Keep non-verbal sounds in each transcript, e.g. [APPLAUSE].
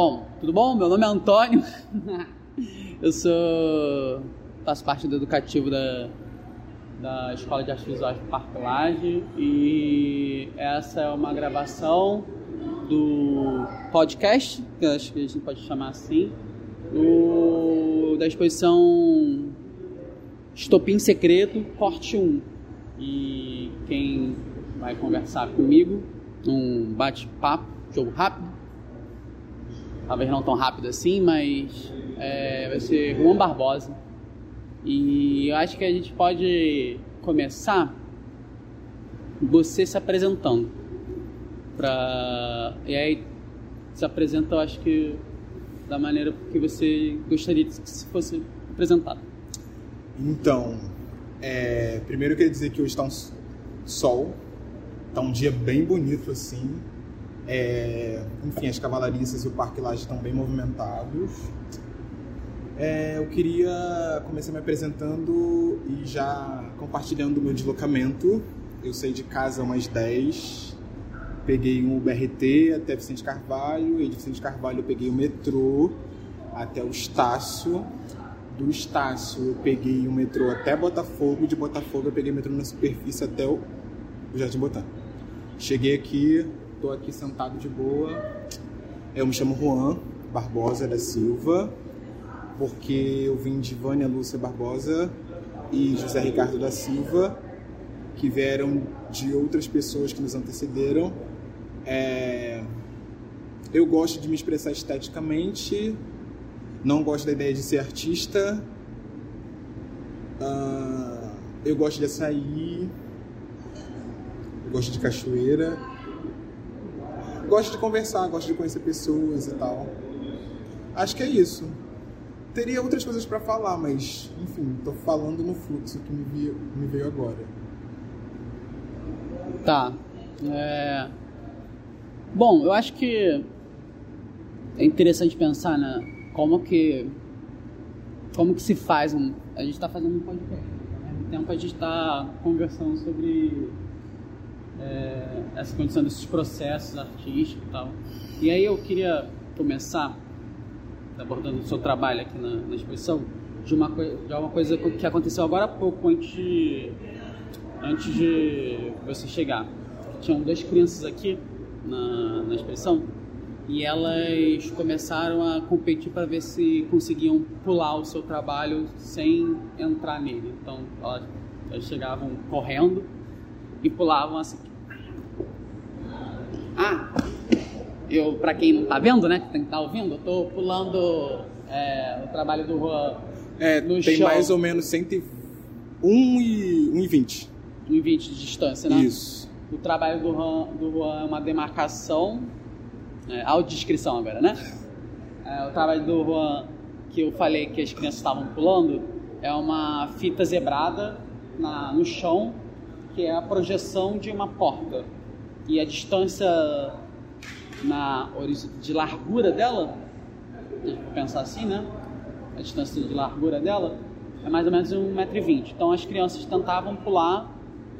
Bom, tudo bom? Meu nome é Antônio. [LAUGHS] Eu sou. faço parte do educativo da, da Escola de Artes Visuais do Parque Laje e essa é uma gravação do podcast, que acho que a gente pode chamar assim, do, da exposição Estopim Secreto, Corte 1. E quem vai conversar comigo, um bate-papo, jogo rápido, talvez não tão rápido assim, mas é, vai ser Juan Barbosa. E eu acho que a gente pode começar você se apresentando. Pra... E aí se apresenta, eu acho que da maneira que você gostaria que se fosse apresentado. Então, é, primeiro eu queria dizer que hoje está um sol, está um dia bem bonito assim. É, enfim, as cavalariças e o parque lá estão bem movimentados. É, eu queria começar me apresentando e já compartilhando o meu deslocamento. Eu saí de casa umas 10, peguei um BRT até Vicente Carvalho, e de Vicente Carvalho eu peguei o metrô até o Estácio. Do Estácio eu peguei o metrô até Botafogo, de Botafogo eu peguei o metrô na superfície até o Jardim Botânico. Cheguei aqui, Estou aqui sentado de boa. Eu me chamo Juan Barbosa da Silva, porque eu vim de Vânia Lúcia Barbosa e José Ricardo da Silva, que vieram de outras pessoas que nos antecederam. É... Eu gosto de me expressar esteticamente, não gosto da ideia de ser artista. Uh... Eu gosto de açaí, eu gosto de cachoeira gosto de conversar, gosto de conhecer pessoas e tal. Acho que é isso. Teria outras coisas para falar, mas, enfim, tô falando no fluxo que me veio, me veio agora. Tá. É... Bom, eu acho que é interessante pensar, né? Como que como que se faz um. A gente está fazendo um podcast. Ao mesmo tempo a gente está conversando sobre é, essa condição desses processos artísticos e tal. E aí eu queria começar abordando o seu trabalho aqui na, na exposição de uma, de uma coisa que aconteceu agora há pouco, antes de, antes de você chegar. Tinham duas crianças aqui na, na exposição e elas começaram a competir para ver se conseguiam pular o seu trabalho sem entrar nele. Então elas, elas chegavam correndo e pulavam assim, ah, eu, para quem não tá vendo, né, que tem que estar tá ouvindo, eu tô pulando é, o trabalho do Juan é, no tem chão. mais ou menos 101 e 1,20. 1,20 de distância, né? Isso. O trabalho do Juan, do Juan é uma demarcação, é, audiodescrição agora, né? É, o trabalho do Juan, que eu falei que as crianças estavam pulando, é uma fita zebrada na, no chão, que é a projeção de uma porta e a distância na de largura dela, deixa eu pensar assim, né? A distância de largura dela é mais ou menos 1,20m. Então as crianças tentavam pular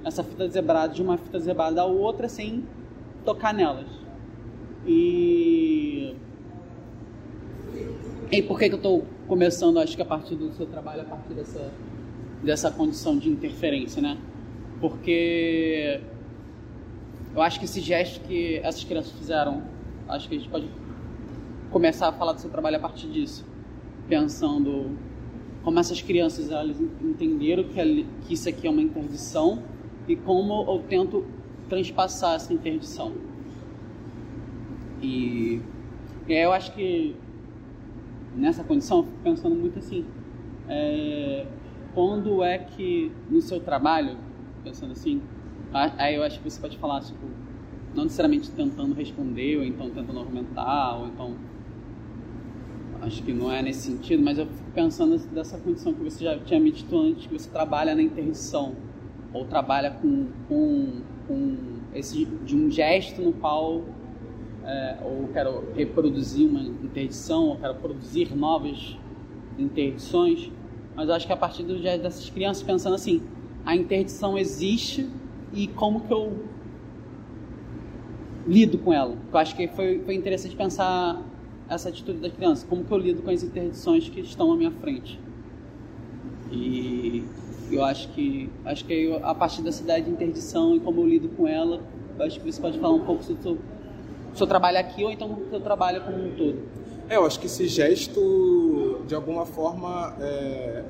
essa fita zebrada de uma fita zebrada à outra sem tocar nelas. E. E por que, que eu estou começando, acho que a partir do seu trabalho, a partir dessa, dessa condição de interferência, né? Porque eu acho que esse gesto que essas crianças fizeram, acho que a gente pode começar a falar do seu trabalho a partir disso, pensando como essas crianças elas entenderam que, que isso aqui é uma interdição e como eu tento transpassar essa interdição. E, e eu acho que nessa condição, eu fico pensando muito assim, é, quando é que no seu trabalho, pensando assim, Aí eu acho que você pode falar, tipo, não necessariamente tentando responder, ou então tentando argumentar, ou então. Acho que não é nesse sentido, mas eu fico pensando dessa condição que você já tinha me dito antes, que você trabalha na interdição, ou trabalha com, com, com esse, de um gesto no qual é, ou quero reproduzir uma interdição, ou quero produzir novas interdições, mas eu acho que a partir do dessas crianças pensando assim, a interdição existe e como que eu lido com ela. Eu acho que foi, foi interessante pensar essa atitude da criança, como que eu lido com as interdições que estão à minha frente. E eu acho que acho que eu, a partir dessa ideia de interdição e como eu lido com ela, eu acho que você pode falar um pouco sobre o seu, seu trabalho aqui ou então o seu trabalho como um todo. É, eu acho que esse gesto, de alguma forma, é,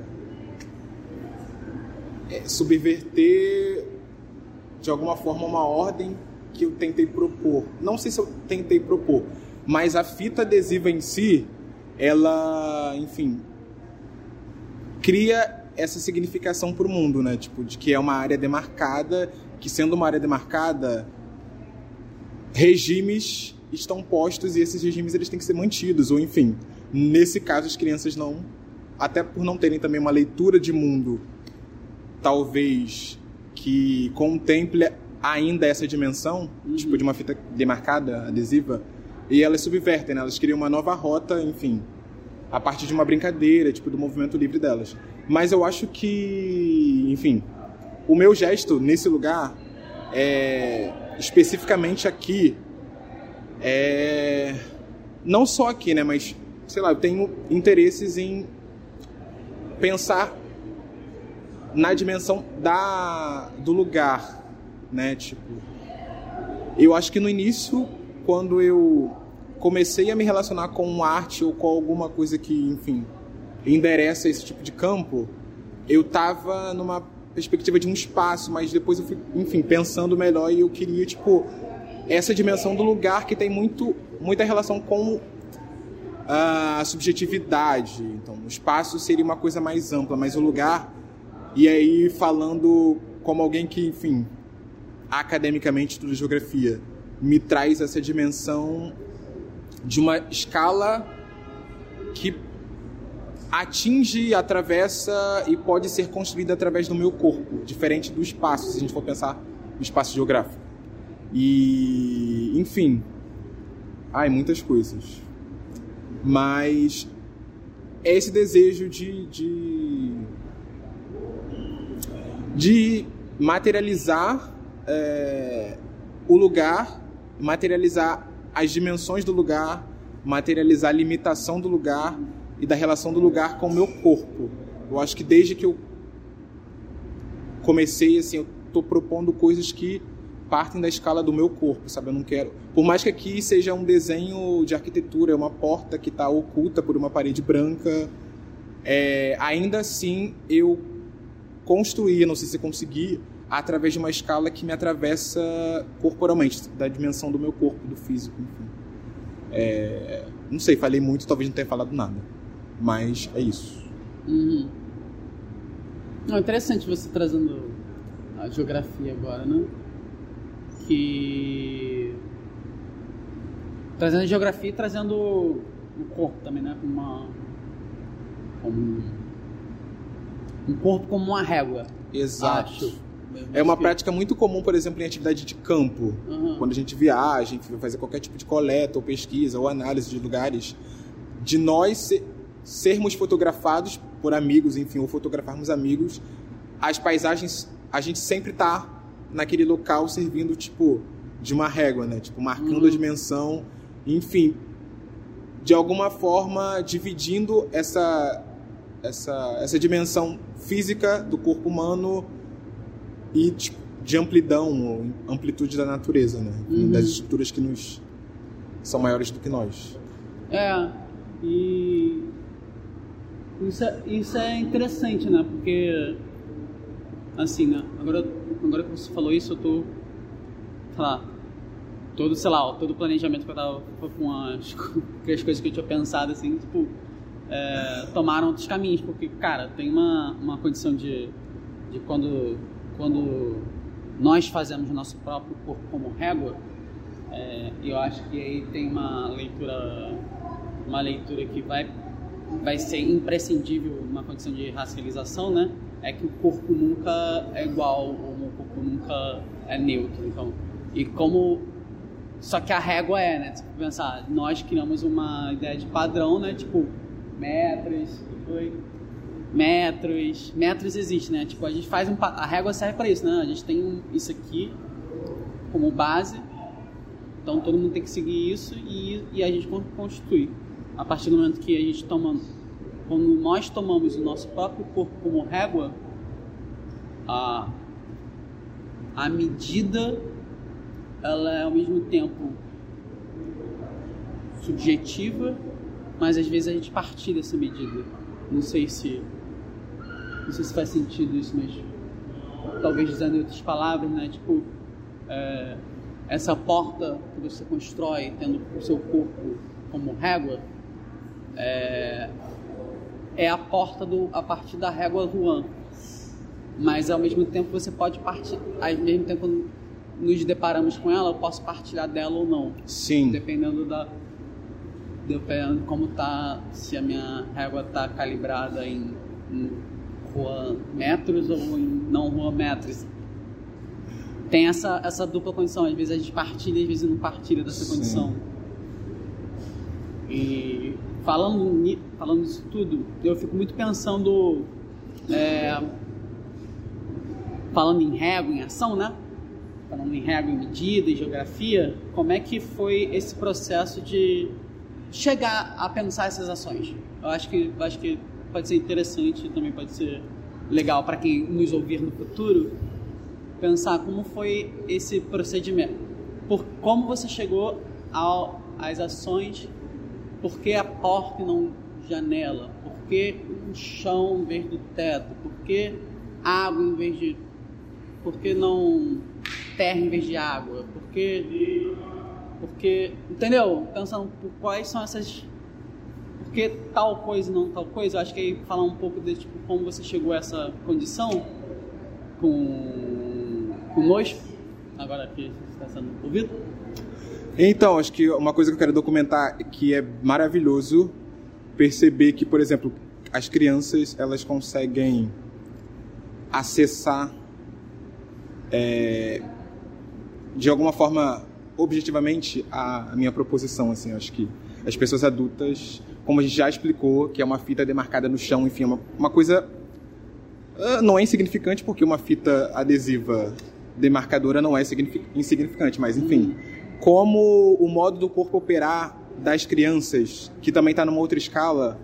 é subverter, de alguma forma, uma ordem que eu tentei propor. Não sei se eu tentei propor, mas a fita adesiva em si, ela, enfim, cria essa significação para o mundo, né? Tipo, de que é uma área demarcada, que sendo uma área demarcada, regimes estão postos e esses regimes eles têm que ser mantidos, ou enfim, nesse caso as crianças não, até por não terem também uma leitura de mundo, talvez que contemple ainda essa dimensão, uhum. tipo de uma fita demarcada, adesiva, e elas subvertem, né? elas criam uma nova rota, enfim, a partir de uma brincadeira, tipo do movimento livre delas. Mas eu acho que, enfim, o meu gesto nesse lugar é especificamente aqui é não só aqui, né, mas sei lá, eu tenho interesses em pensar na dimensão da do lugar, né, tipo eu acho que no início quando eu comecei a me relacionar com arte ou com alguma coisa que, enfim, endereça esse tipo de campo, eu tava numa perspectiva de um espaço, mas depois eu fui, enfim, pensando melhor e eu queria, tipo, essa dimensão do lugar que tem muito, muita relação com a subjetividade. Então, o espaço seria uma coisa mais ampla, mas o lugar, e aí falando como alguém que, enfim, academicamente estuda geografia, me traz essa dimensão de uma escala que atinge, atravessa e pode ser construída através do meu corpo, diferente do espaço, se a gente for pensar no espaço geográfico. E, enfim, ai, muitas coisas. Mas é esse desejo de, de, de materializar é, o lugar, materializar as dimensões do lugar, materializar a limitação do lugar e da relação do lugar com o meu corpo. Eu acho que desde que eu comecei, assim, eu estou propondo coisas que partem da escala do meu corpo, sabe? Eu não quero. Por mais que aqui seja um desenho de arquitetura, é uma porta que está oculta por uma parede branca, é, ainda assim eu construí, não sei se consegui, através de uma escala que me atravessa corporalmente, da dimensão do meu corpo, do físico, enfim. É, não sei, falei muito, talvez não tenha falado nada. Mas é isso. Uhum. Não, interessante você trazendo a geografia agora, né? Que. Trazendo a geografia e trazendo o corpo também, né? Como uma. Como um corpo como uma régua. Exato. Acho. É uma prática muito comum, por exemplo, em atividade de campo. Uhum. Quando a gente viaja, enfim, vai fazer qualquer tipo de coleta ou pesquisa ou análise de lugares, de nós sermos fotografados por amigos, enfim, ou fotografarmos amigos, as paisagens, a gente sempre tá naquele local servindo, tipo, de uma régua, né? Tipo, marcando uhum. a dimensão, enfim, de alguma forma dividindo essa, essa, essa dimensão física do corpo humano e de amplidão, amplitude da natureza, né? Uhum. Das estruturas que nos são maiores do que nós. É, e isso é, isso é interessante, né? Porque, assim, né? Agora, agora que você falou isso, eu tô, sei lá, todo, sei lá, todo o planejamento que eu tava com as, [LAUGHS] com as coisas que eu tinha pensado, assim, tipo, é, tomaram outros caminhos, porque, cara, tem uma, uma condição de, de quando, quando nós fazemos o nosso próprio corpo como régua, é, eu acho que aí tem uma leitura, uma leitura que vai vai ser imprescindível numa condição de racialização, né? É que o corpo nunca é igual, o corpo nunca é neutro. Então, e como só que a régua é, né? Tipo, pensar, nós criamos uma ideia de padrão, né? Tipo, metros, foi metros, metros existe, né? Tipo, a gente faz um a régua serve para isso, né? A gente tem isso aqui como base. Então todo mundo tem que seguir isso e, e a gente constitui. a partir do momento que a gente toma, quando nós tomamos o nosso próprio corpo como régua, a, a medida ela é ao mesmo tempo subjetiva, mas às vezes a gente partilha essa medida. Não sei se não sei se faz sentido isso, mas talvez dizendo em outras palavras, né? Tipo, é, essa porta que você constrói tendo o seu corpo como régua é, é a porta do, a partir da régua Juan. Mas ao mesmo tempo você pode partir, ao mesmo tempo quando nos deparamos com ela, eu posso partilhar dela ou não. Sim. Dependendo da dependendo de como tá, se a minha régua tá calibrada em, em rua metros ou em não rua metros. Tem essa, essa dupla condição, às vezes a gente partilha, às vezes não partilha dessa Sim. condição. E falando, falando isso tudo, eu fico muito pensando, é, falando em régua, em ação, né? Falando em régua, em medida, em geografia, como é que foi esse processo de chegar a pensar essas ações? Eu acho que, eu acho que pode ser interessante, também pode ser legal para quem nos ouvir no futuro, pensar como foi esse procedimento. Por como você chegou ao, às ações, por que a porta e não janela? Por que um chão em vez do teto? Por que água em vez de. Por que não terra em vez de água? Por que. Porque. Entendeu? Pensando por quais são essas por que tal coisa e não tal coisa, eu acho que aí falar um pouco de tipo, como você chegou a essa condição com conosco, agora que está sendo ouvido. Então, acho que uma coisa que eu quero documentar é que é maravilhoso perceber que, por exemplo, as crianças elas conseguem acessar é, de alguma forma objetivamente a, a minha proposição assim acho que as pessoas adultas como a gente já explicou, que é uma fita demarcada no chão, enfim, é uma, uma coisa uh, não é insignificante porque uma fita adesiva demarcadora não é insignificante, mas enfim, como o modo do corpo operar das crianças, que também está numa outra escala,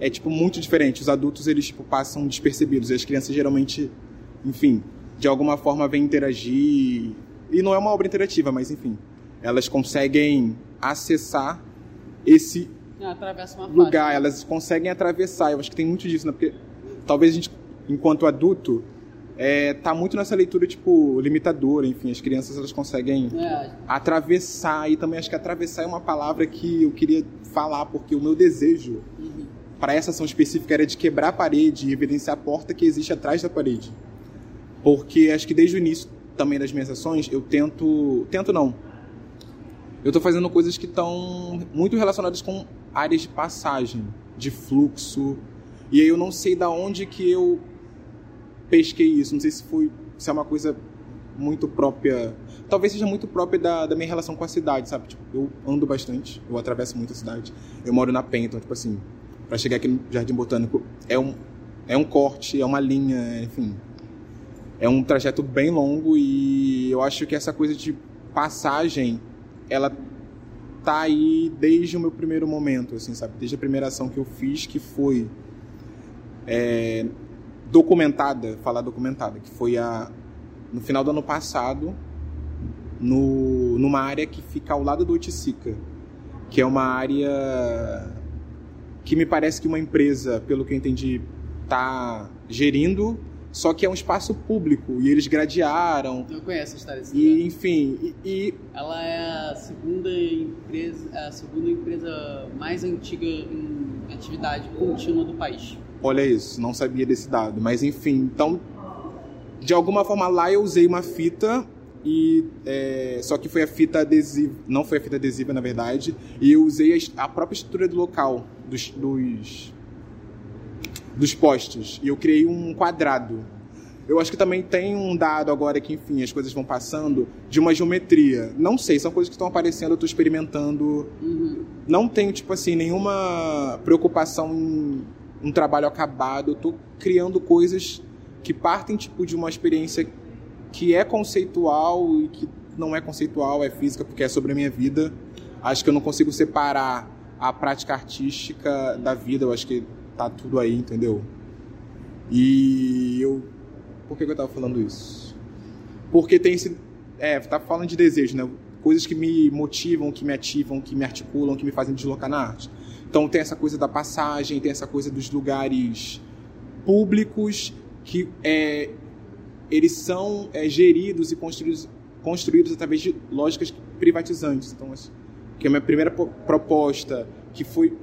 é tipo muito diferente. Os adultos eles tipo passam despercebidos, e as crianças geralmente, enfim, de alguma forma vêm interagir e não é uma obra interativa, mas enfim, elas conseguem acessar esse lugar, faixa. elas conseguem atravessar. Eu acho que tem muito disso, né? Porque talvez a gente, enquanto adulto, é, tá muito nessa leitura, tipo, limitadora, enfim, as crianças elas conseguem é. atravessar, e também acho que atravessar é uma palavra que eu queria falar, porque o meu desejo uhum. para essa ação específica era de quebrar a parede e evidenciar a porta que existe atrás da parede. Porque acho que desde o início também das minhas ações, eu tento, tento não, eu estou fazendo coisas que estão muito relacionadas com áreas de passagem, de fluxo. E aí eu não sei da onde que eu pesquei isso. Não sei se foi se é uma coisa muito própria. Talvez seja muito própria da, da minha relação com a cidade, sabe? Tipo, eu ando bastante, eu atravesso muito a cidade. Eu moro na Penha, então, tipo assim, para chegar aqui no Jardim Botânico é um, é um corte, é uma linha, enfim. É um trajeto bem longo e eu acho que essa coisa de passagem, ela tá aí desde o meu primeiro momento, assim, sabe? Desde a primeira ação que eu fiz, que foi é, documentada, falar documentada, que foi a, no final do ano passado, no, numa área que fica ao lado do Oiticica, que é uma área que me parece que uma empresa, pelo que eu entendi, está gerindo só que é um espaço público e eles gradearam. Eu conheço a história desse E, enfim, e, e, Ela é a segunda empresa, é a segunda empresa mais antiga em atividade contínua do país. Olha isso, não sabia desse dado. Mas enfim, então, de alguma forma lá eu usei uma fita e é, só que foi a fita adesiva, não foi a fita adesiva na verdade, e eu usei a, a própria estrutura do local dos, dos dos postes. E eu criei um quadrado. Eu acho que também tem um dado agora que, enfim, as coisas vão passando, de uma geometria. Não sei, são coisas que estão aparecendo, eu estou experimentando. Uhum. Não tenho, tipo assim, nenhuma preocupação em um trabalho acabado. Eu estou criando coisas que partem, tipo, de uma experiência que é conceitual e que não é conceitual, é física, porque é sobre a minha vida. Acho que eu não consigo separar a prática artística da vida, eu acho que tá tudo aí, entendeu? E eu. Por que, que eu tava falando isso? Porque tem esse. É, tá falando de desejo, né? Coisas que me motivam, que me ativam, que me articulam, que me fazem deslocar na arte. Então tem essa coisa da passagem, tem essa coisa dos lugares públicos que é, eles são é, geridos e construídos, construídos através de lógicas privatizantes. Então, que é a minha primeira proposta, que foi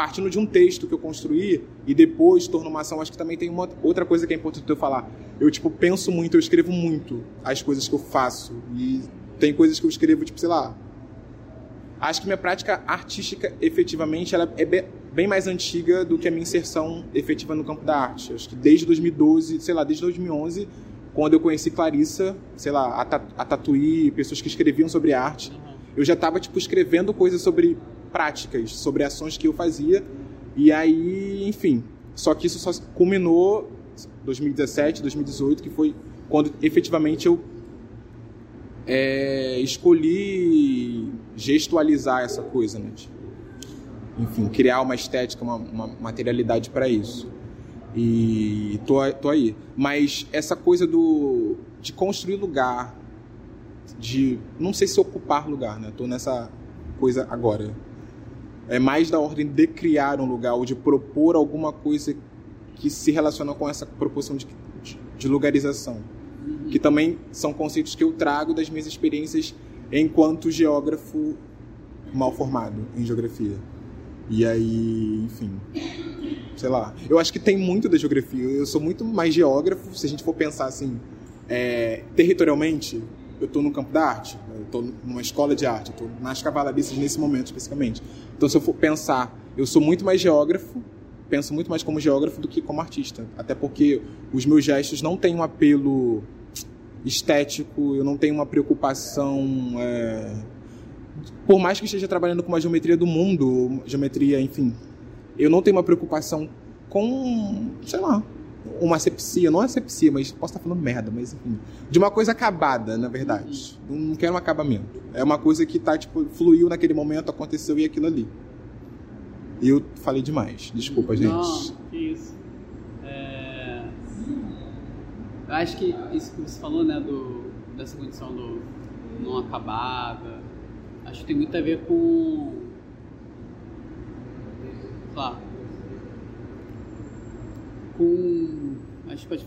partindo de um texto que eu construí e depois tornou uma ação, acho que também tem uma outra coisa que é importante eu falar. Eu, tipo, penso muito, eu escrevo muito as coisas que eu faço. E tem coisas que eu escrevo, tipo, sei lá. Acho que minha prática artística, efetivamente, ela é bem mais antiga do que a minha inserção efetiva no campo da arte. Acho que desde 2012, sei lá, desde 2011, quando eu conheci Clarissa, sei lá, a, Tatuí, pessoas que escreviam sobre arte, eu já estava, tipo, escrevendo coisas sobre práticas, sobre ações que eu fazia. E aí, enfim. Só que isso só culminou 2017, 2018, que foi quando efetivamente eu é, escolhi gestualizar essa coisa, né? Enfim, criar uma estética, uma, uma materialidade para isso. E tô, tô aí. Mas essa coisa do de construir lugar, de não sei se ocupar lugar, né? Tô nessa coisa agora é mais da ordem de criar um lugar ou de propor alguma coisa que se relaciona com essa proporção de, de, lugarização. Que também são conceitos que eu trago das minhas experiências enquanto geógrafo mal formado em geografia. E aí, enfim, sei lá. Eu acho que tem muito da geografia. Eu sou muito mais geógrafo, se a gente for pensar assim, é, territorialmente, eu estou no campo da arte, eu estou numa escola de arte, estou nas cavalariças nesse momento especificamente. Então, se eu for pensar, eu sou muito mais geógrafo, penso muito mais como geógrafo do que como artista. Até porque os meus gestos não têm um apelo estético, eu não tenho uma preocupação. É... Por mais que esteja trabalhando com uma geometria do mundo, geometria, enfim, eu não tenho uma preocupação com, sei lá, uma asepsia, não asepsia, mas posso estar falando merda, mas enfim. De uma coisa acabada, na verdade. Não quero um acabamento. É uma coisa que tá, tipo, fluiu naquele momento, aconteceu e aquilo ali. E eu falei demais. Desculpa, gente. Não, que isso. É... Eu acho que isso que você falou, né, do, dessa condição do não acabada, acho que tem muito a ver com. Sei com. Acho que pode.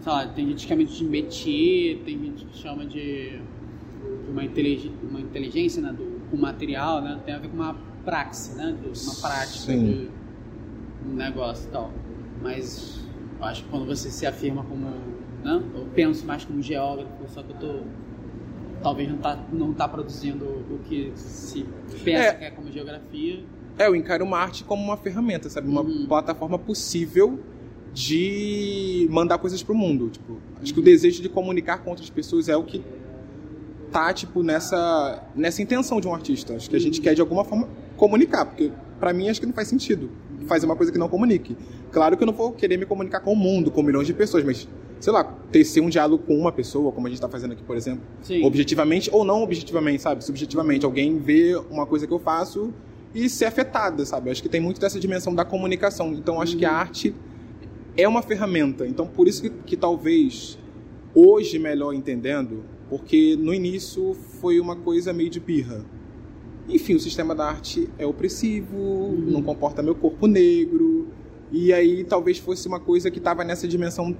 Sei lá, tem gente que chama de métier, tem gente que chama de, de uma, inteligência, uma inteligência né, do, com material, né? Tem a ver com uma praxe, né? De uma prática Sim. de um negócio e tal. Mas eu acho que quando você se afirma como. Né? Eu penso mais como geógrafo, só que eu tô talvez não tá, não tá produzindo o que se pensa é, que é como geografia. É, eu encaro uma arte como uma ferramenta, sabe? Uma uhum. plataforma possível de mandar coisas pro mundo. Tipo, acho que o desejo de comunicar com outras pessoas é o que tá tipo nessa nessa intenção de um artista. Acho que a gente quer de alguma forma comunicar, porque para mim acho que não faz sentido fazer uma coisa que não comunique. Claro que eu não vou querer me comunicar com o mundo, com milhões de pessoas, mas sei lá, tecer um diálogo com uma pessoa, como a gente está fazendo aqui, por exemplo, Sim. objetivamente ou não objetivamente, sabe? Subjetivamente, alguém vê uma coisa que eu faço e ser afetada, sabe? Acho que tem muito dessa dimensão da comunicação. Então acho que a uhum. arte é uma ferramenta. Então, por isso que, que talvez hoje melhor entendendo, porque no início foi uma coisa meio de birra. Enfim, o sistema da arte é opressivo, uhum. não comporta meu corpo negro, e aí talvez fosse uma coisa que estava nessa dimensão,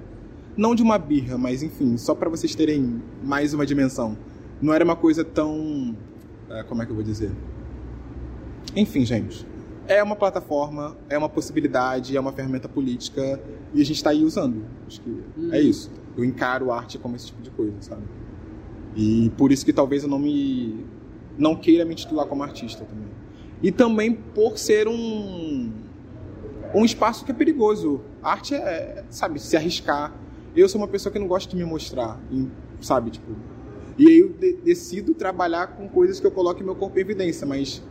não de uma birra, mas enfim, só para vocês terem mais uma dimensão. Não era uma coisa tão. É, como é que eu vou dizer? Enfim, gente é uma plataforma, é uma possibilidade, é uma ferramenta política e a gente está aí usando. Acho que hum. é isso. Eu encaro arte como esse tipo de coisa, sabe? E por isso que talvez eu não me não queira me titular como artista também. E também por ser um um espaço que é perigoso. A arte é, sabe, se arriscar. Eu sou uma pessoa que não gosta de me mostrar, sabe, tipo. E aí eu de decido trabalhar com coisas que eu coloco meu corpo em evidência, mas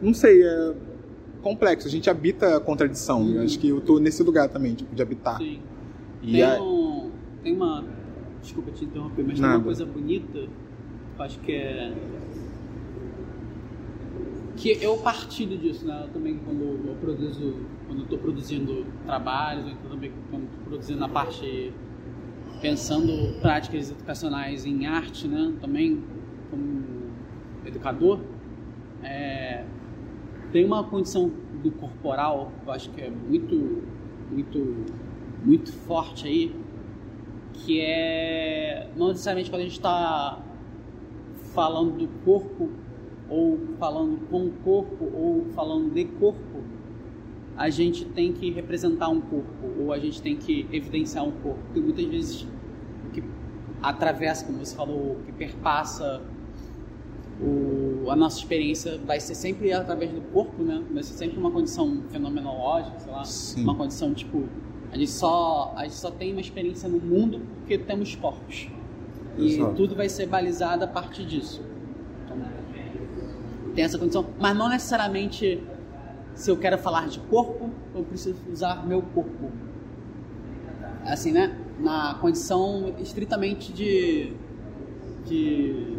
não sei, é, complexo. A gente habita a contradição. Uhum. Eu acho que eu tô nesse lugar também, tipo, de habitar. Sim. E tem, a... um, tem uma. Desculpa te interromper, mas Nada. tem uma coisa bonita. Eu acho que é. que eu partilho disso, né? Eu também quando eu produzo, quando estou produzindo trabalhos, ou então também quando estou produzindo na parte pensando práticas educacionais em arte, né? Também como educador, é, tem uma condição do corporal, eu acho que é muito, muito, muito forte aí, que é não necessariamente quando a gente está falando do corpo ou falando com o corpo ou falando de corpo, a gente tem que representar um corpo ou a gente tem que evidenciar um corpo. Porque muitas vezes o que atravessa, como você falou, o que perpassa o, a nossa experiência vai ser sempre através do corpo, né? Vai ser sempre uma condição fenomenológica, sei lá, Sim. uma condição tipo a gente só a gente só tem uma experiência no mundo porque temos corpos e Exato. tudo vai ser balizado a partir disso. Então, tem essa condição, mas não necessariamente se eu quero falar de corpo, eu preciso usar meu corpo. Assim, né? Na condição estritamente de de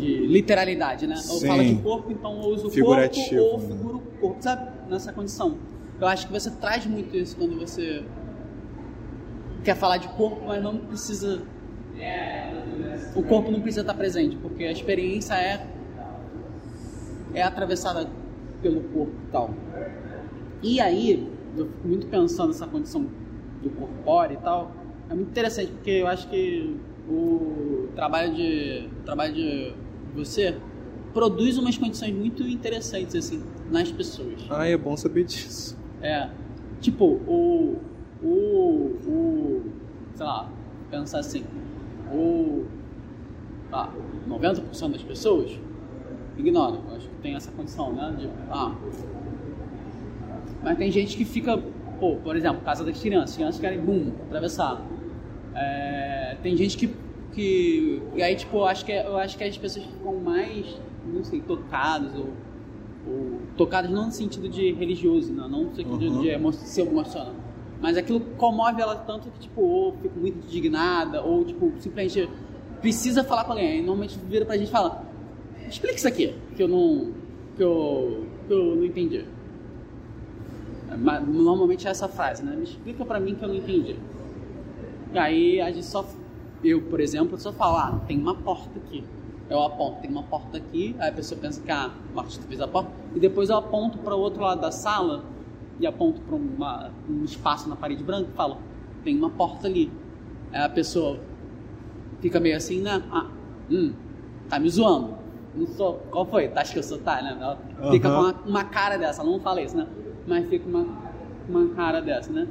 de literalidade, né? Ou fala de corpo, então eu uso o corpo ou né? figuro o corpo, sabe? Nessa condição. Eu acho que você traz muito isso quando você quer falar de corpo, mas não precisa. O corpo não precisa estar presente, porque a experiência é é atravessada pelo corpo e tal. E aí, eu fico muito pensando nessa condição do corpóreo e tal. É muito interessante, porque eu acho que o trabalho de, o trabalho de você produz umas condições muito interessantes assim nas pessoas. Ah, é bom saber disso. É. Tipo, o o o sei lá, pensar assim, o ah, 90% das pessoas ignoram. Eu acho que tem essa condição, né, de ah, mas tem gente que fica, pô, por exemplo, casa das crianças, crianças querem, bum, atravessar. É, tem gente que que e aí tipo eu acho que eu acho que as pessoas ficam mais não sei tocadas ou, ou tocadas não no sentido de religioso não não no sentido uhum. de emo se emocionar mas aquilo comove ela tanto que tipo ou fico muito indignada ou tipo simplesmente precisa falar com alguém. Aí normalmente vira pra gente e fala explica isso aqui que eu não que eu, que eu não entendi. Normalmente é essa frase né? Me explica para mim que eu não entendi. E aí a gente só eu, por exemplo, só falo, ah, tem uma porta aqui. Eu aponto, tem uma porta aqui, aí a pessoa pensa que ah, o artista fez a porta, e depois eu aponto para o outro lado da sala e aponto para um espaço na parede branca e falo, tem uma porta ali. Aí a pessoa fica meio assim, né? Ah, hum, tá me zoando. Não sou, qual foi? Tá, acho que eu sou, tá, né? Ela uhum. fica com uma, uma, cara dessa, ela não fala isso, né? Mas fica uma, uma cara dessa, né?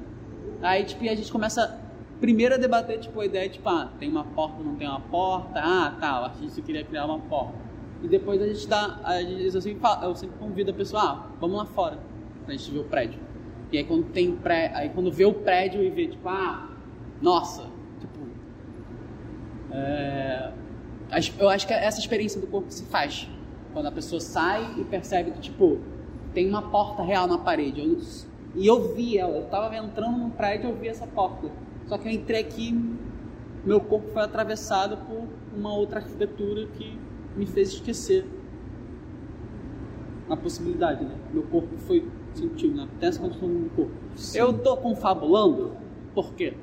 Aí, tipo, a gente começa primeiro a debater tipo, a ideia, tipo, ah, tem uma porta, não tem uma porta, ah, tá, o artista queria criar uma porta. E depois a gente dá, a gente, eu, sempre falo, eu sempre convido a pessoa, ah, vamos lá fora, pra gente ver o prédio. E aí quando tem pré, aí quando vê o prédio e vê, tipo, ah, nossa, tipo, é, eu acho que essa experiência do corpo se faz. Quando a pessoa sai e percebe que, tipo, tem uma porta real na parede. Eu, e eu vi ela, eu tava entrando no prédio e eu vi essa porta. Só que eu entrei aqui, meu corpo foi atravessado por uma outra arquitetura que me fez esquecer a possibilidade, né? Meu corpo foi sentido, né? Essa condição do corpo. Sim. Eu tô confabulando, por quê?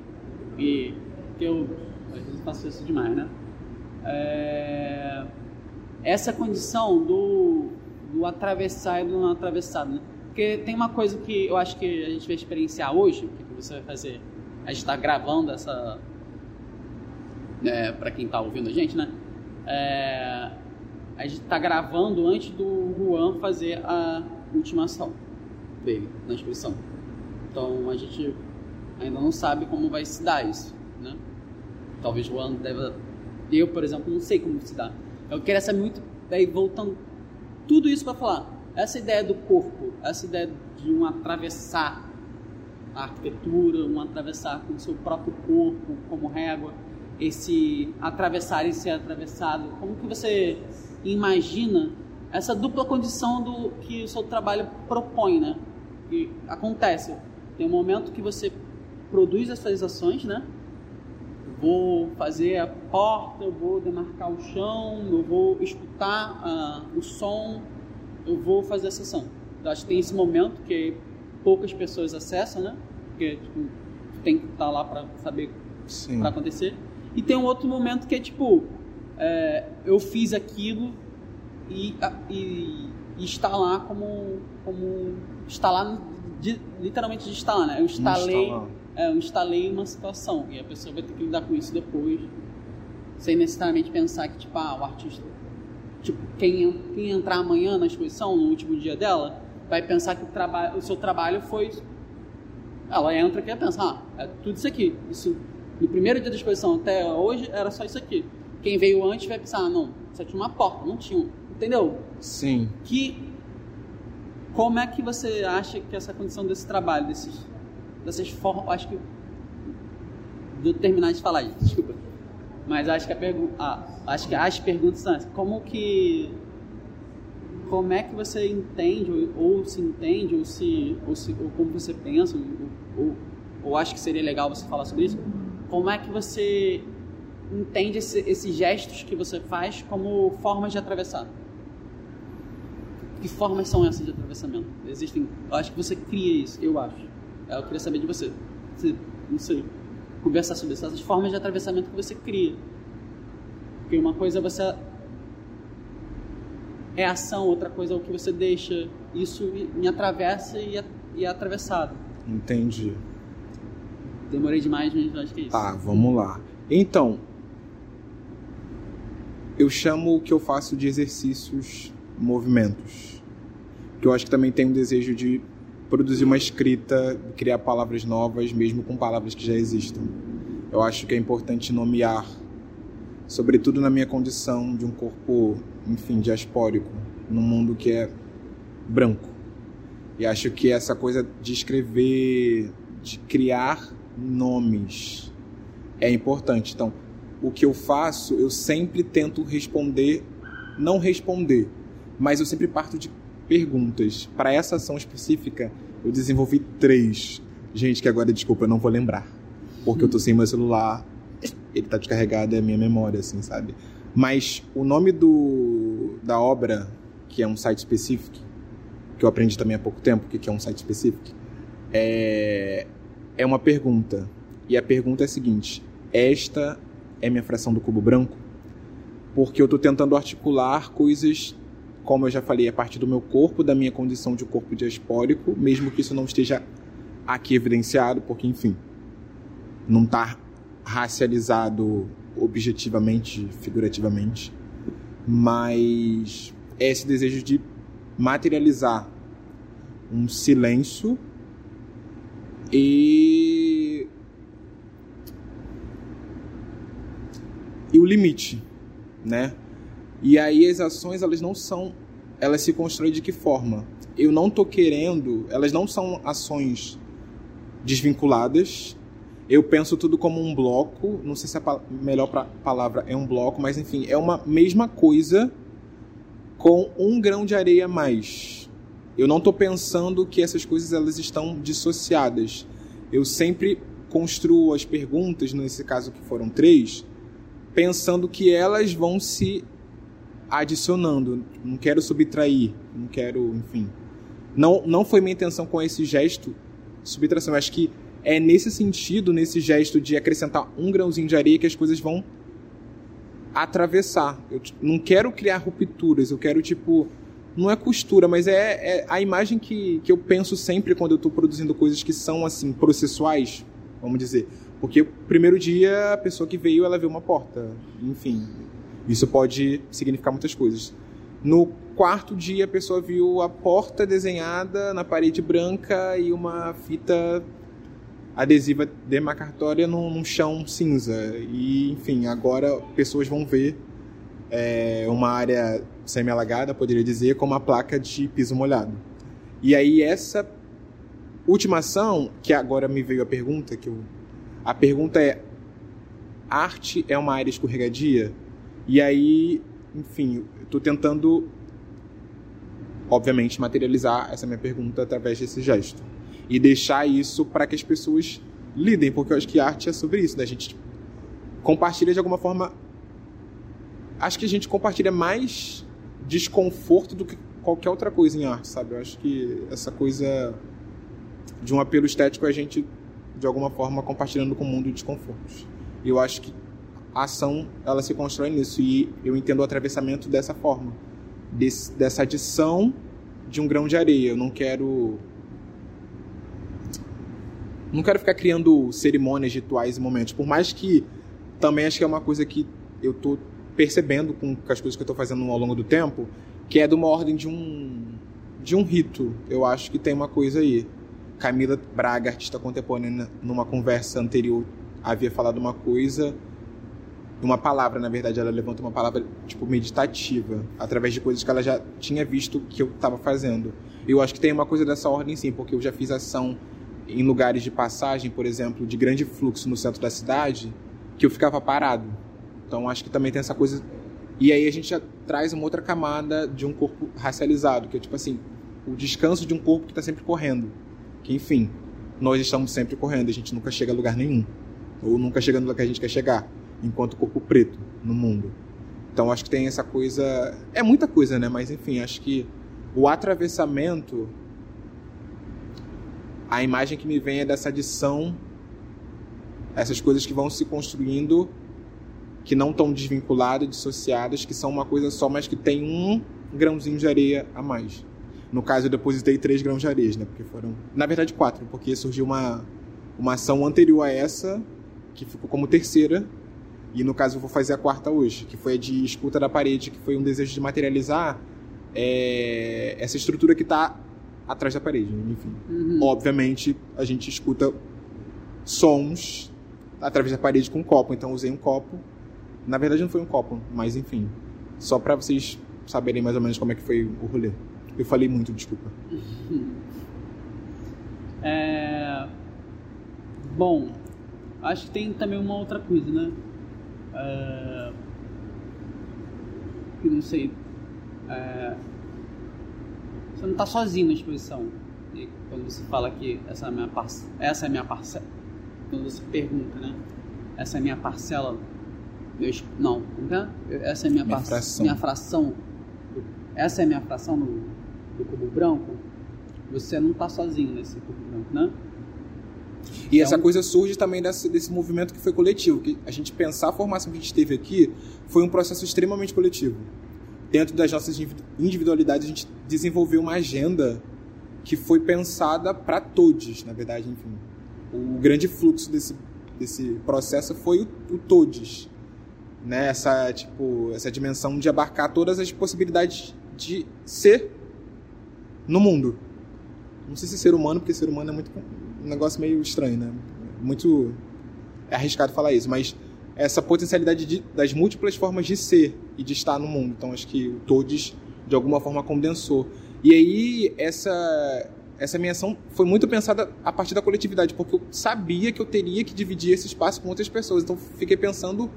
E eu às vezes faço isso demais, né? É... Essa condição do, do atravessar e do não atravessado, né? Porque tem uma coisa que eu acho que a gente vai experienciar hoje, que você vai fazer a gente está gravando essa. É, para quem está ouvindo a gente, né? É, a gente está gravando antes do Juan fazer a ultimação dele na inscrição. Então a gente ainda não sabe como vai se dar isso, né? Talvez o Juan deva. Eu, por exemplo, não sei como se dá. Eu queria saber muito. Daí voltando tudo isso para falar. Essa ideia do corpo, essa ideia de um atravessar a arquitetura, um atravessar com o seu próprio corpo como régua, esse atravessar e ser atravessado. Como que você imagina essa dupla condição do que o seu trabalho propõe, né? E acontece. Tem um momento que você produz essas ações, né? vou fazer a porta, eu vou demarcar o chão, eu vou escutar uh, o som eu vou fazer a sessão. Acho que tem esse momento que poucas pessoas acessam, né? Porque tipo, tem que estar lá para saber vai acontecer. E tem um outro momento que é tipo, é, eu fiz aquilo e, e, e está lá como, como está lá de, literalmente de instalar, né? Eu instalei, é, eu instalei uma situação e a pessoa vai ter que lidar com isso depois, sem necessariamente pensar que tipo, ah, o artista, tipo, quem, quem entrar amanhã na exposição, no último dia dela, vai pensar que o, trabalho, o seu trabalho foi. Ela entra aqui e pensa, ah, é tudo isso aqui. Isso, no primeiro dia da exposição até hoje era só isso aqui. Quem veio antes vai pensar, ah, não, só tinha uma porta, não tinha. Entendeu? Sim. Que como é que você acha que essa condição desse trabalho, desses, dessas formas. Acho que. Vou terminar de falar, gente, desculpa. Mas acho que, a pergu ah, acho que as perguntas são como que. Como é que você entende, ou, ou se entende, ou, se, ou, se, ou como você pensa, ou, ou, ou acho que seria legal você falar sobre isso. Como é que você entende esse, esses gestos que você faz como formas de atravessar? Que formas são essas de atravessamento? Existem. Eu acho que você cria isso, eu acho. Eu queria saber de você. você não sei. Conversar sobre essas formas de atravessamento que você cria. Porque uma coisa é você. É ação, outra coisa é o que você deixa. Isso me atravessa e é, e é atravessado. Entendi. Demorei demais, mas acho que é isso. Tá, vamos lá. Então, eu chamo o que eu faço de exercícios movimentos. Que eu acho que também tem um desejo de produzir uma escrita, criar palavras novas, mesmo com palavras que já existam. Eu acho que é importante nomear, sobretudo na minha condição de um corpo, enfim, diaspórico, num mundo que é branco. E acho que essa coisa de escrever, de criar nomes é importante. Então, o que eu faço, eu sempre tento responder, não responder, mas eu sempre parto de perguntas. Para essa ação específica, eu desenvolvi três. Gente, que agora, desculpa, eu não vou lembrar. Porque eu tô sem meu celular, ele tá descarregado, é a minha memória, assim, sabe? Mas o nome do, da obra, que é um site específico, que eu aprendi também há pouco tempo, que é um site específico, é, é uma pergunta. E a pergunta é a seguinte: esta é minha fração do cubo branco? Porque eu estou tentando articular coisas como eu já falei, a partir do meu corpo, da minha condição de corpo diaspórico, mesmo que isso não esteja aqui evidenciado, porque, enfim, não está racializado objetivamente, figurativamente, mas é esse desejo de materializar um silêncio e e o limite, né? E aí as ações elas não são, elas se constroem de que forma? Eu não tô querendo, elas não são ações desvinculadas. Eu penso tudo como um bloco, não sei se a melhor palavra é um bloco, mas enfim, é uma mesma coisa com um grão de areia a mais. Eu não estou pensando que essas coisas elas estão dissociadas. Eu sempre construo as perguntas, nesse caso que foram três, pensando que elas vão se adicionando. Não quero subtrair, não quero, enfim. Não, não foi minha intenção com esse gesto subtração. Acho que é nesse sentido, nesse gesto de acrescentar um grãozinho de areia que as coisas vão atravessar. Eu não quero criar rupturas, eu quero, tipo, não é costura, mas é, é a imagem que, que eu penso sempre quando eu estou produzindo coisas que são, assim, processuais, vamos dizer. Porque primeiro dia, a pessoa que veio, ela viu uma porta. Enfim, isso pode significar muitas coisas. No quarto dia, a pessoa viu a porta desenhada na parede branca e uma fita adesiva demarcatória num, num chão cinza. E, enfim, agora pessoas vão ver é, uma área semi-alagada, poderia dizer, com uma placa de piso molhado. E aí essa última ação, que agora me veio a pergunta, que eu, a pergunta é, arte é uma área escorregadia? E aí, enfim, estou tentando, obviamente, materializar essa minha pergunta através desse gesto. E deixar isso para que as pessoas lidem, porque eu acho que arte é sobre isso, né? A gente compartilha de alguma forma. Acho que a gente compartilha mais desconforto do que qualquer outra coisa em arte, sabe? Eu acho que essa coisa de um apelo estético é a gente, de alguma forma, compartilhando com o mundo de confortos. E eu acho que a ação, ela se constrói nisso. E eu entendo o atravessamento dessa forma. Desse, dessa adição de um grão de areia. Eu não quero... Não quero ficar criando cerimônias, rituais e momentos. Por mais que também acho que é uma coisa que eu tô percebendo com, as coisas que eu tô fazendo ao longo do tempo, que é de uma ordem de um de um rito. Eu acho que tem uma coisa aí. Camila Braga, artista contemporânea, numa conversa anterior, havia falado uma coisa, uma palavra, na verdade, ela levanta uma palavra tipo meditativa, através de coisas que ela já tinha visto que eu estava fazendo. Eu acho que tem uma coisa dessa ordem sim, porque eu já fiz ação em lugares de passagem, por exemplo, de grande fluxo no centro da cidade, que eu ficava parado. Então acho que também tem essa coisa. E aí a gente já traz uma outra camada de um corpo racializado, que é tipo assim, o descanso de um corpo que está sempre correndo. Que enfim, nós estamos sempre correndo, a gente nunca chega a lugar nenhum. Ou nunca chega no lugar que a gente quer chegar, enquanto corpo preto no mundo. Então acho que tem essa coisa. É muita coisa, né? Mas enfim, acho que o atravessamento. A imagem que me vem é dessa adição, essas coisas que vão se construindo que não estão desvinculadas, dissociadas, que são uma coisa só, mas que tem um grãozinho de areia a mais. No caso, eu depositei três grãos de areia, né? Porque foram, na verdade, quatro, porque surgiu uma uma ação anterior a essa que ficou como terceira e no caso eu vou fazer a quarta hoje, que foi a de escuta da parede, que foi um desejo de materializar é, essa estrutura que está atrás da parede, enfim. Uhum. Obviamente a gente escuta sons através da parede com um copo, então usei um copo na verdade não foi um copo, mas enfim. Só para vocês saberem mais ou menos como é que foi o rolê. Eu falei muito, desculpa. [LAUGHS] É... Bom, acho que tem também uma outra coisa, né? É... Que não sei. É... Você não está sozinho na exposição. E quando você fala que essa é a minha parcela. Essa é a minha parcela. Quando você pergunta, né? Essa é a minha parcela meus, não, então, essa é minha, minha, fração. minha fração. Essa é a minha fração no, do cubo branco. Você não está sozinho nesse cubo branco, né? E essa coisa surge também desse, desse movimento que foi coletivo. Que a gente pensar a formação que a gente teve aqui foi um processo extremamente coletivo. Dentro das nossas individualidades, a gente desenvolveu uma agenda que foi pensada para todos, na verdade, enfim. O grande fluxo desse, desse processo foi o, o todos né? Essa, tipo, essa dimensão de abarcar todas as possibilidades de ser no mundo. Não sei se ser humano, porque ser humano é muito um negócio meio estranho, né? Muito é arriscado falar isso, mas essa potencialidade de, das múltiplas formas de ser e de estar no mundo. Então acho que o Todes de alguma forma condensou. E aí essa essa minha ação foi muito pensada a partir da coletividade, porque eu sabia que eu teria que dividir esse espaço com outras pessoas. Então fiquei pensando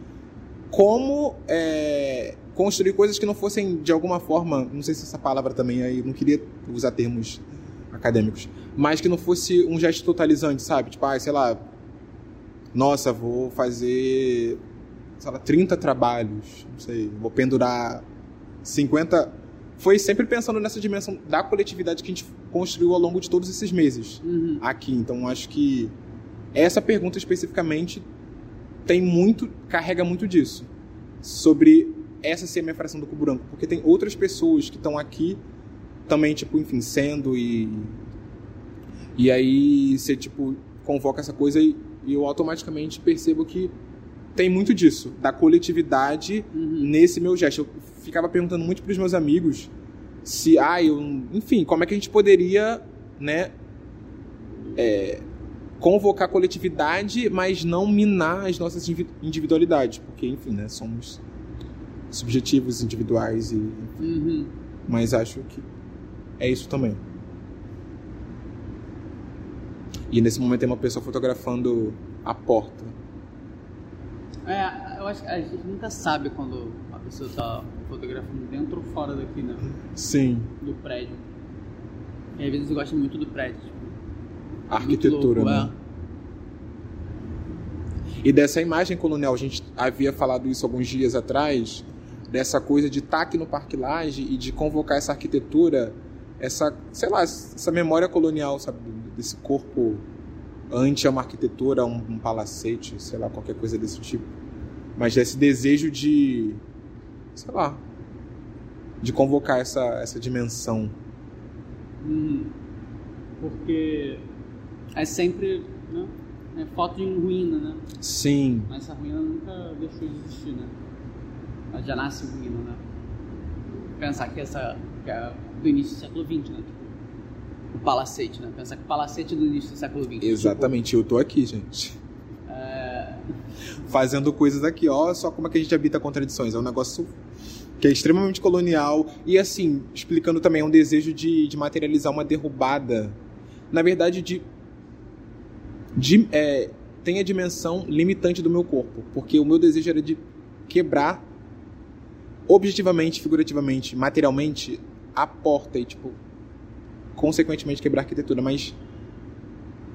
como é, construir coisas que não fossem de alguma forma, não sei se essa palavra também aí, não queria usar termos acadêmicos, mas que não fosse um gesto totalizante, sabe? Tipo, ah, sei lá, nossa, vou fazer, sei lá, 30 trabalhos, não sei, vou pendurar 50. Foi sempre pensando nessa dimensão da coletividade que a gente construiu ao longo de todos esses meses uhum. aqui. Então, acho que essa pergunta especificamente tem muito, carrega muito disso. Sobre essa ser a minha fração do cubo branco. Porque tem outras pessoas que estão aqui também, tipo, enfim, sendo e. E aí você, tipo, convoca essa coisa e, e eu automaticamente percebo que tem muito disso, da coletividade uhum. nesse meu gesto. Eu ficava perguntando muito para os meus amigos se, ah, eu, enfim, como é que a gente poderia, né, é, convocar a coletividade, mas não minar as nossas individualidades, porque, enfim, né, somos subjetivos, individuais e... Uhum. Mas acho que é isso também. E nesse momento tem uma pessoa fotografando a porta. É, eu acho que a gente nunca sabe quando a pessoa está fotografando dentro ou fora daqui, né? Sim. Do prédio. E às vezes eu gosto muito do prédio. Tipo, arquitetura, louco, né? É. E dessa imagem colonial, a gente havia falado isso alguns dias atrás, dessa coisa de estar aqui no Parque Lage e de convocar essa arquitetura, essa, sei lá, essa memória colonial, sabe, desse corpo ante uma arquitetura, um, um palacete, sei lá, qualquer coisa desse tipo. Mas desse desejo de, sei lá, de convocar essa, essa dimensão. Hum, porque é sempre né, é foto de ruína, né? Sim. Mas essa ruína nunca deixou de existir, né? Ela já nasce ruína, né? Pensar que essa que é do início do século XX, né? Tipo, palacete, né? Pensar que o palacete é do início do século XX. Exatamente, tipo, eu tô aqui, gente. É... [LAUGHS] Fazendo coisas aqui, ó, só como é que a gente habita contradições. É um negócio que é extremamente colonial e, assim, explicando também um desejo de, de materializar uma derrubada. Na verdade, de. de é, tem a dimensão limitante do meu corpo, porque o meu desejo era de quebrar objetivamente, figurativamente, materialmente a porta e tipo consequentemente quebrar a arquitetura, mas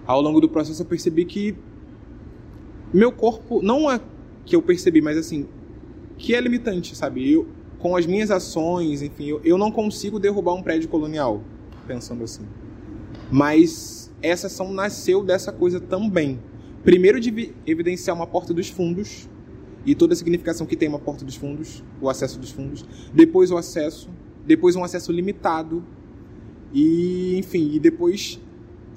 ao longo do processo eu percebi que meu corpo não é que eu percebi, mas assim, que é limitante, sabe? Eu com as minhas ações, enfim, eu, eu não consigo derrubar um prédio colonial, pensando assim. Mas essa ação nasceu dessa coisa também. Primeiro de evidenciar uma porta dos fundos e toda a significação que tem uma porta dos fundos, o acesso dos fundos, depois o acesso, depois um acesso limitado e, enfim, e depois,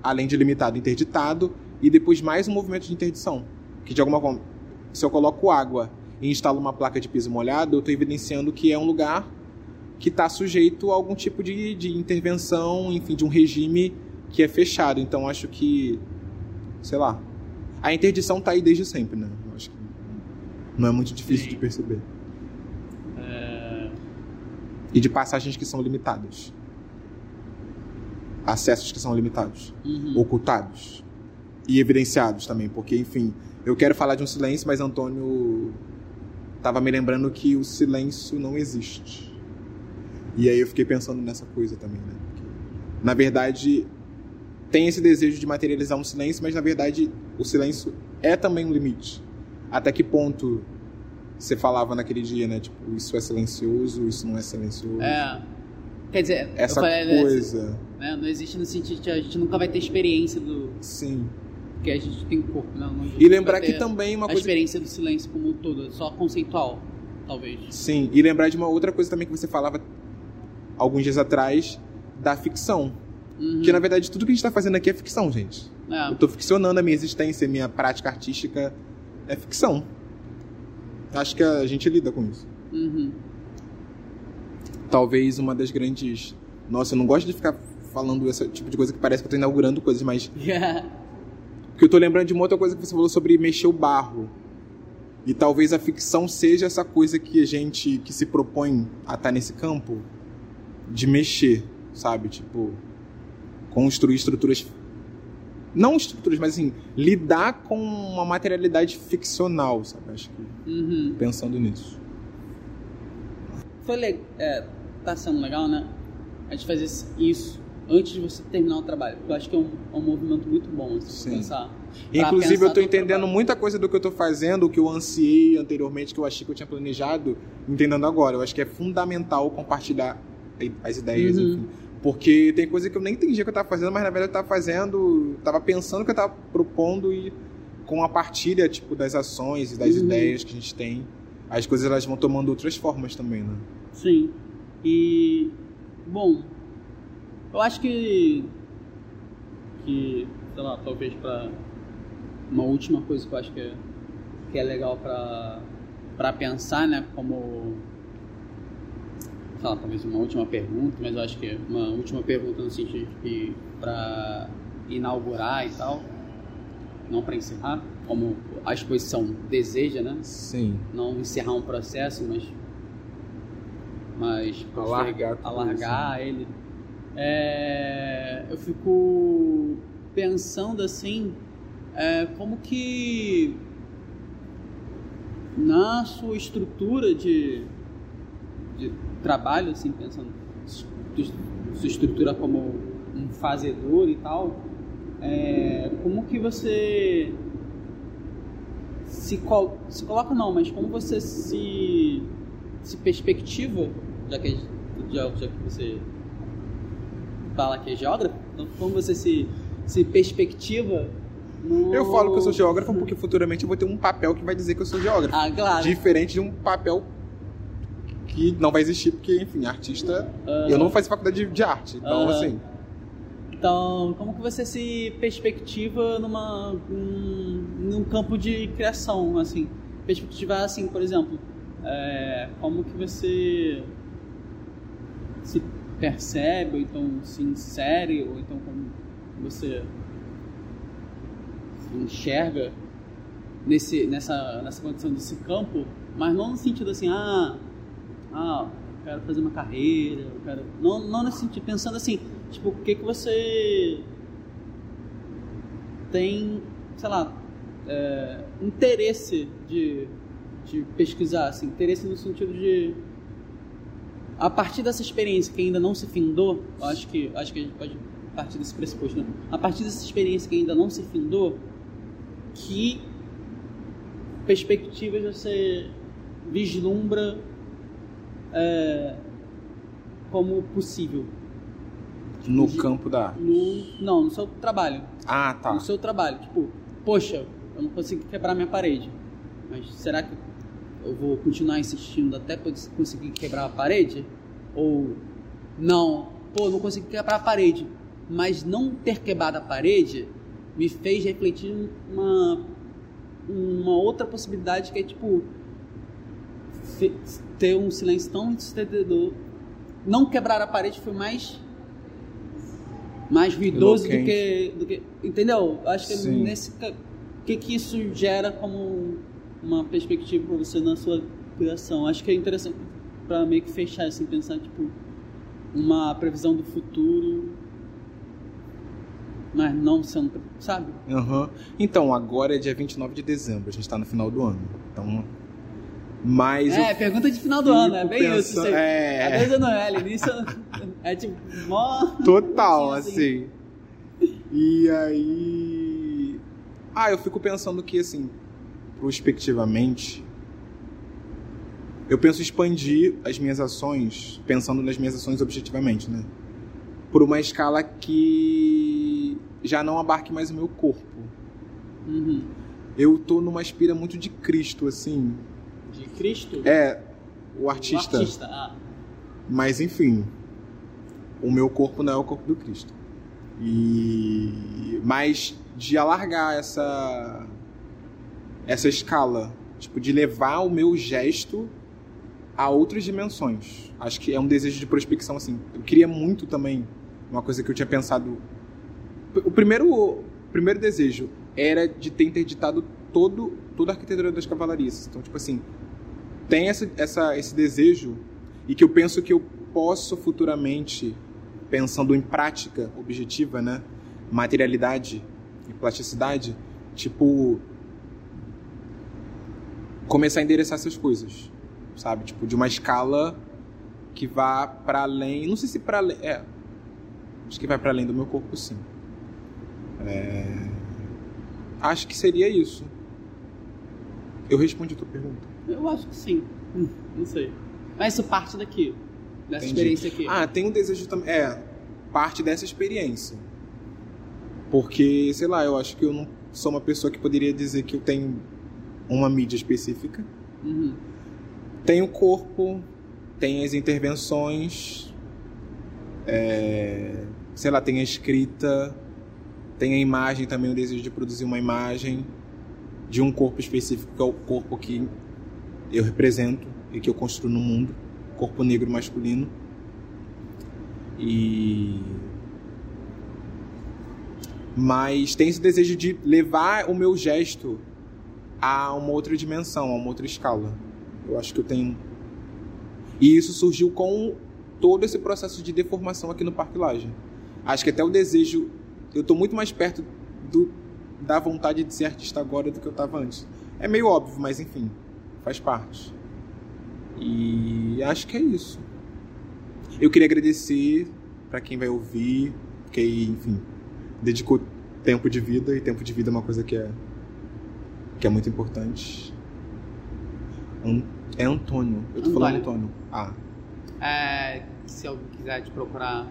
além de limitado, interditado e depois mais um movimento de interdição, que de alguma forma, se eu coloco água e instalo uma placa de piso molhado, eu estou evidenciando que é um lugar que está sujeito a algum tipo de, de intervenção, enfim, de um regime que é fechado. Então acho que, sei lá, a interdição está aí desde sempre, né? acho que não é muito difícil Sim. de perceber. É... E de passagens que são limitadas. Acessos que são limitados. Uhum. Ocultados. E evidenciados também, porque, enfim, eu quero falar de um silêncio, mas Antônio estava me lembrando que o silêncio não existe. E aí eu fiquei pensando nessa coisa também, né? Porque, na verdade, tem esse desejo de materializar um silêncio, mas na verdade o silêncio é também um limite até que ponto você falava naquele dia, né? Tipo, isso é silencioso, isso não é silencioso. É. Quer dizer, essa falei, né, coisa. Né, não existe no sentido de a gente nunca vai ter experiência do. Sim. Porque a gente tem corpo, né? E lembrar que também uma a coisa. A experiência do silêncio como um todo, só conceitual, talvez. Sim, e lembrar de uma outra coisa também que você falava alguns dias atrás, da ficção. Uhum. Que na verdade tudo que a gente está fazendo aqui é ficção, gente. É. Eu estou ficcionando a minha existência, a minha prática artística é ficção. Acho que a gente lida com isso. Uhum. Talvez uma das grandes. Nossa, eu não gosto de ficar falando esse tipo de coisa que parece que eu tô inaugurando coisas, mas. Porque eu tô lembrando de uma outra coisa que você falou sobre mexer o barro. E talvez a ficção seja essa coisa que a gente que se propõe a estar tá nesse campo de mexer, sabe? Tipo, construir estruturas não estruturas, mas assim, lidar com uma materialidade ficcional, sabe? Acho que uhum. pensando nisso. Foi legal. É, tá sendo legal, né? A gente fazer isso antes de você terminar o trabalho. Eu acho que é um, é um movimento muito bom, assim, Sim. pensar. Inclusive, pensar eu tô entendendo trabalho. muita coisa do que eu tô fazendo, o que eu ansiei anteriormente, que eu achei que eu tinha planejado, entendendo agora. Eu acho que é fundamental compartilhar as ideias, uhum. enfim porque tem coisa que eu nem entendia que eu estava fazendo, mas na verdade eu estava fazendo, estava pensando que eu estava propondo e com a partilha tipo das ações e das uhum. ideias que a gente tem, as coisas elas vão tomando outras formas também, né? Sim. E bom, eu acho que que sei lá, talvez para uma última coisa que eu acho que é, que é legal para para pensar, né, como sei lá, talvez uma última pergunta, mas eu acho que é uma última pergunta no sentido de que para inaugurar e tal, não para encerrar, como a exposição deseja, né? Sim. Não encerrar um processo, mas mas alargar, alargar ele. É, eu fico pensando assim, é, como que na sua estrutura de, de trabalho, assim, pensando sua estrutura como um fazedor e tal, é, como que você se, col se coloca não, mas como você se se perspectiva, já que, já, já que você fala que é geógrafo, então como você se, se perspectiva no... Eu falo que eu sou geógrafo porque futuramente eu vou ter um papel que vai dizer que eu sou geógrafo. Ah, claro. Diferente de um papel que não vai existir, porque, enfim, artista. Eu não faço faculdade de, de arte. Então, assim. Então, como que você se perspectiva numa, num, num campo de criação, assim? Perspectiva, assim, por exemplo, é, como que você se percebe, ou então se insere, ou então como você enxerga nesse, nessa, nessa condição desse campo, mas não no sentido assim, ah, ah, eu quero fazer uma carreira, eu quero... Não, não nesse sentido, pensando assim, tipo, o que que você tem, sei lá, é, interesse de, de pesquisar, assim, interesse no sentido de a partir dessa experiência que ainda não se findou, acho que acho que a gente pode partir desse pressuposto, né? a partir dessa experiência que ainda não se findou, que perspectivas você vislumbra é, como possível? No de, campo da arte? No, não, no seu trabalho. Ah, tá. No seu trabalho. Tipo, poxa, eu não consigo quebrar minha parede. Mas será que eu vou continuar insistindo até conseguir quebrar a parede? Ou não, pô, não consegui quebrar a parede. Mas não ter quebrado a parede me fez refletir uma, uma outra possibilidade que é tipo ter um silêncio tão entendedor. Não quebrar a parede foi mais mais ruidoso do que, do que. Entendeu? Acho que Sim. nesse. O que, que isso gera como uma perspectiva para você na sua criação? Acho que é interessante para meio que fechar assim, pensar tipo uma previsão do futuro mas não sendo, sabe? Uhum. Então, agora é dia 29 de dezembro, a gente está no final do ano. Então, mas é, pergunta de final do ano, é bem pensando, isso. Você, é... Às vezes não é, início é tipo, mó... Total, [LAUGHS] assim. assim. E aí... Ah, eu fico pensando que, assim, prospectivamente, eu penso expandir as minhas ações, pensando nas minhas ações objetivamente, né? Por uma escala que já não abarque mais o meu corpo. Uhum. Eu tô numa espira muito de Cristo, assim, de Cristo? É, o artista. O artista, ah. Mas enfim, o meu corpo não é o corpo do Cristo. E mas de alargar essa essa escala, tipo de levar o meu gesto a outras dimensões. Acho que é um desejo de prospecção assim. Eu queria muito também uma coisa que eu tinha pensado. O primeiro o primeiro desejo era de ter interditado todo toda a arquitetura das cavalarias. Então, tipo assim, tem essa, essa, esse desejo e que eu penso que eu posso futuramente, pensando em prática objetiva, né? materialidade e plasticidade, tipo, começar a endereçar essas coisas, sabe? Tipo, de uma escala que vá para além, não sei se para além, é, acho que vai para além do meu corpo, sim. É, acho que seria isso. Eu respondi a tua pergunta. Eu acho que sim. Hum, não sei. Mas isso parte daqui. Dessa Entendi. experiência aqui. Ah, tem um desejo também. É, parte dessa experiência. Porque, sei lá, eu acho que eu não sou uma pessoa que poderia dizer que eu tenho uma mídia específica. Uhum. Tem o corpo, tem as intervenções, é, sei lá, tem a escrita, tem a imagem também, o desejo de produzir uma imagem de um corpo específico, que é o corpo que eu represento e que eu construo no mundo, corpo negro masculino. E mas tem esse desejo de levar o meu gesto a uma outra dimensão, a uma outra escala. Eu acho que eu tenho e isso surgiu com todo esse processo de deformação aqui no Parque Laje. Acho que até o desejo, eu estou muito mais perto do, da vontade de ser artista agora do que eu estava antes. É meio óbvio, mas enfim faz parte. E acho que é isso. Eu queria agradecer para quem vai ouvir, que enfim, dedicou tempo de vida e tempo de vida é uma coisa que é que é muito importante. É Antônio. Eu tô falando Antônio. Ah. É, se alguém quiser te procurar.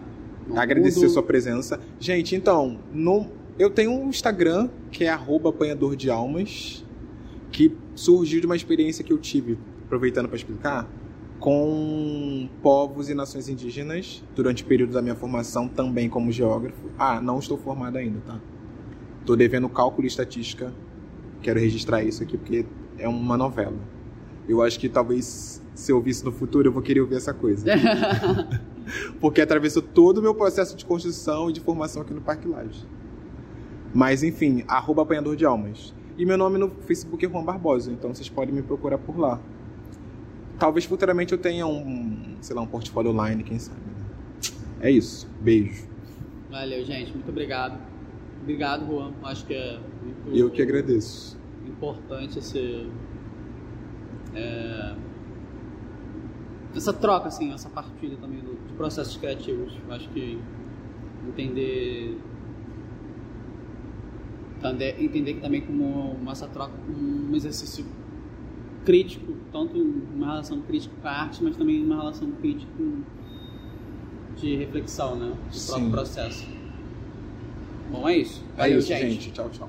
Agradecer mundo. sua presença. Gente, então, no, eu tenho um Instagram que é apanhador de almas, que surgiu de uma experiência que eu tive, aproveitando para explicar, com povos e nações indígenas durante o período da minha formação também como geógrafo. Ah, não estou formado ainda, tá? Estou devendo cálculo e estatística. Quero registrar isso aqui porque é uma novela. Eu acho que talvez se eu ouvir isso no futuro eu vou querer ouvir essa coisa. [LAUGHS] porque atravessou todo o meu processo de construção e de formação aqui no Parque Laje. Mas enfim, arroba apanhador de almas. E meu nome no Facebook é Juan Barbosa, então vocês podem me procurar por lá. Talvez futuramente eu tenha um, sei lá, um portfólio online, quem sabe. Né? É isso. Beijo. Valeu, gente. Muito obrigado. Obrigado, Juan. Acho que é muito. Eu que agradeço. Importante esse. É, essa troca, assim, essa partilha também do, de processos criativos. Acho que entender entender que também como essa troca um exercício crítico, tanto uma relação crítica com a arte, mas também uma relação crítica de reflexão, né? Do próprio processo. Bom, é isso. É Valeu, é isso, gente. gente. Tchau, tchau.